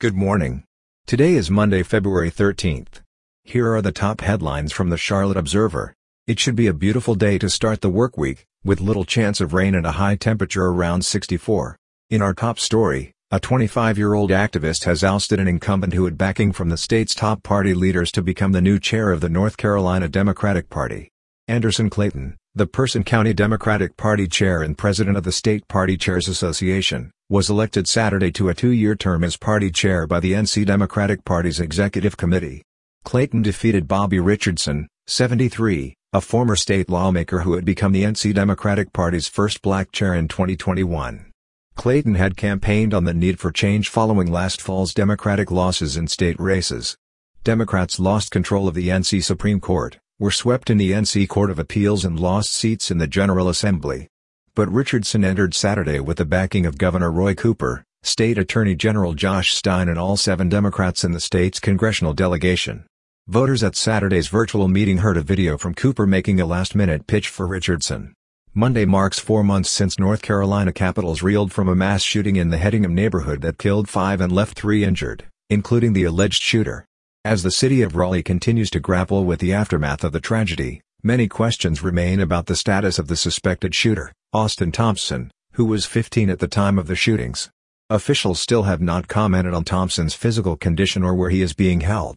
Good morning. Today is Monday, February 13th. Here are the top headlines from the Charlotte Observer. It should be a beautiful day to start the work week, with little chance of rain and a high temperature around 64. In our top story, a 25-year-old activist has ousted an incumbent who had backing from the state's top party leaders to become the new chair of the North Carolina Democratic Party. Anderson Clayton, the Person County Democratic Party chair and president of the State Party Chairs Association, was elected Saturday to a two-year term as party chair by the NC Democratic Party's executive committee. Clayton defeated Bobby Richardson, 73, a former state lawmaker who had become the NC Democratic Party's first black chair in 2021. Clayton had campaigned on the need for change following last fall's Democratic losses in state races. Democrats lost control of the NC Supreme Court, were swept in the NC Court of Appeals and lost seats in the General Assembly. But Richardson entered Saturday with the backing of Governor Roy Cooper, State Attorney General Josh Stein and all seven Democrats in the state's congressional delegation. Voters at Saturday's virtual meeting heard a video from Cooper making a last-minute pitch for Richardson. Monday marks four months since North Carolina Capitals reeled from a mass shooting in the Hedingham neighborhood that killed five and left three injured, including the alleged shooter. As the city of Raleigh continues to grapple with the aftermath of the tragedy, many questions remain about the status of the suspected shooter, Austin Thompson, who was 15 at the time of the shootings. Officials still have not commented on Thompson's physical condition or where he is being held.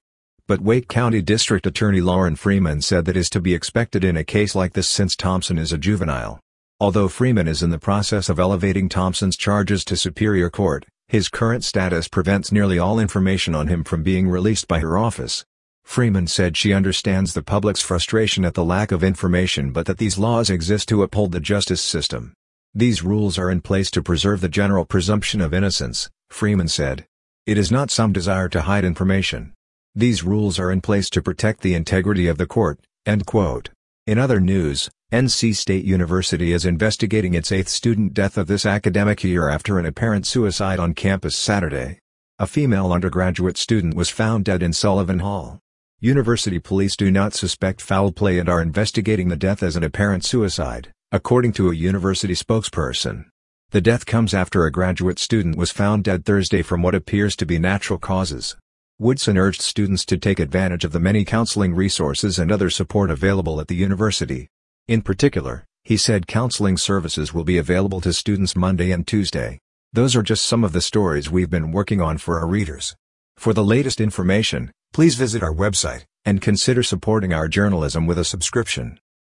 But Wake County District Attorney Lorrin Freeman said that is to be expected in a case like this since Thompson is a juvenile. Although Freeman is in the process of elevating Thompson's charges to Superior Court, his current status prevents nearly all information on him from being released by her office. Freeman said she understands the public's frustration at the lack of information but that these laws exist to uphold the justice system. These rules are in place to preserve the general presumption of innocence, Freeman said. It is not some desire to hide information. These rules are in place to protect the integrity of the court, end quote. In other news, NC State University is investigating its eighth student death of this academic year after an apparent suicide on campus Saturday. A female undergraduate student was found dead in Sullivan Hall. University police do not suspect foul play and are investigating the death as an apparent suicide, according to a university spokesperson. The death comes after a graduate student was found dead Thursday from what appears to be natural causes. Woodson urged students to take advantage of the many counseling resources and other support available at the university. In particular, he said counseling services will be available to students Monday and Tuesday. Those are just some of the stories we've been working on for our readers. For the latest information, please visit our website and consider supporting our journalism with a subscription.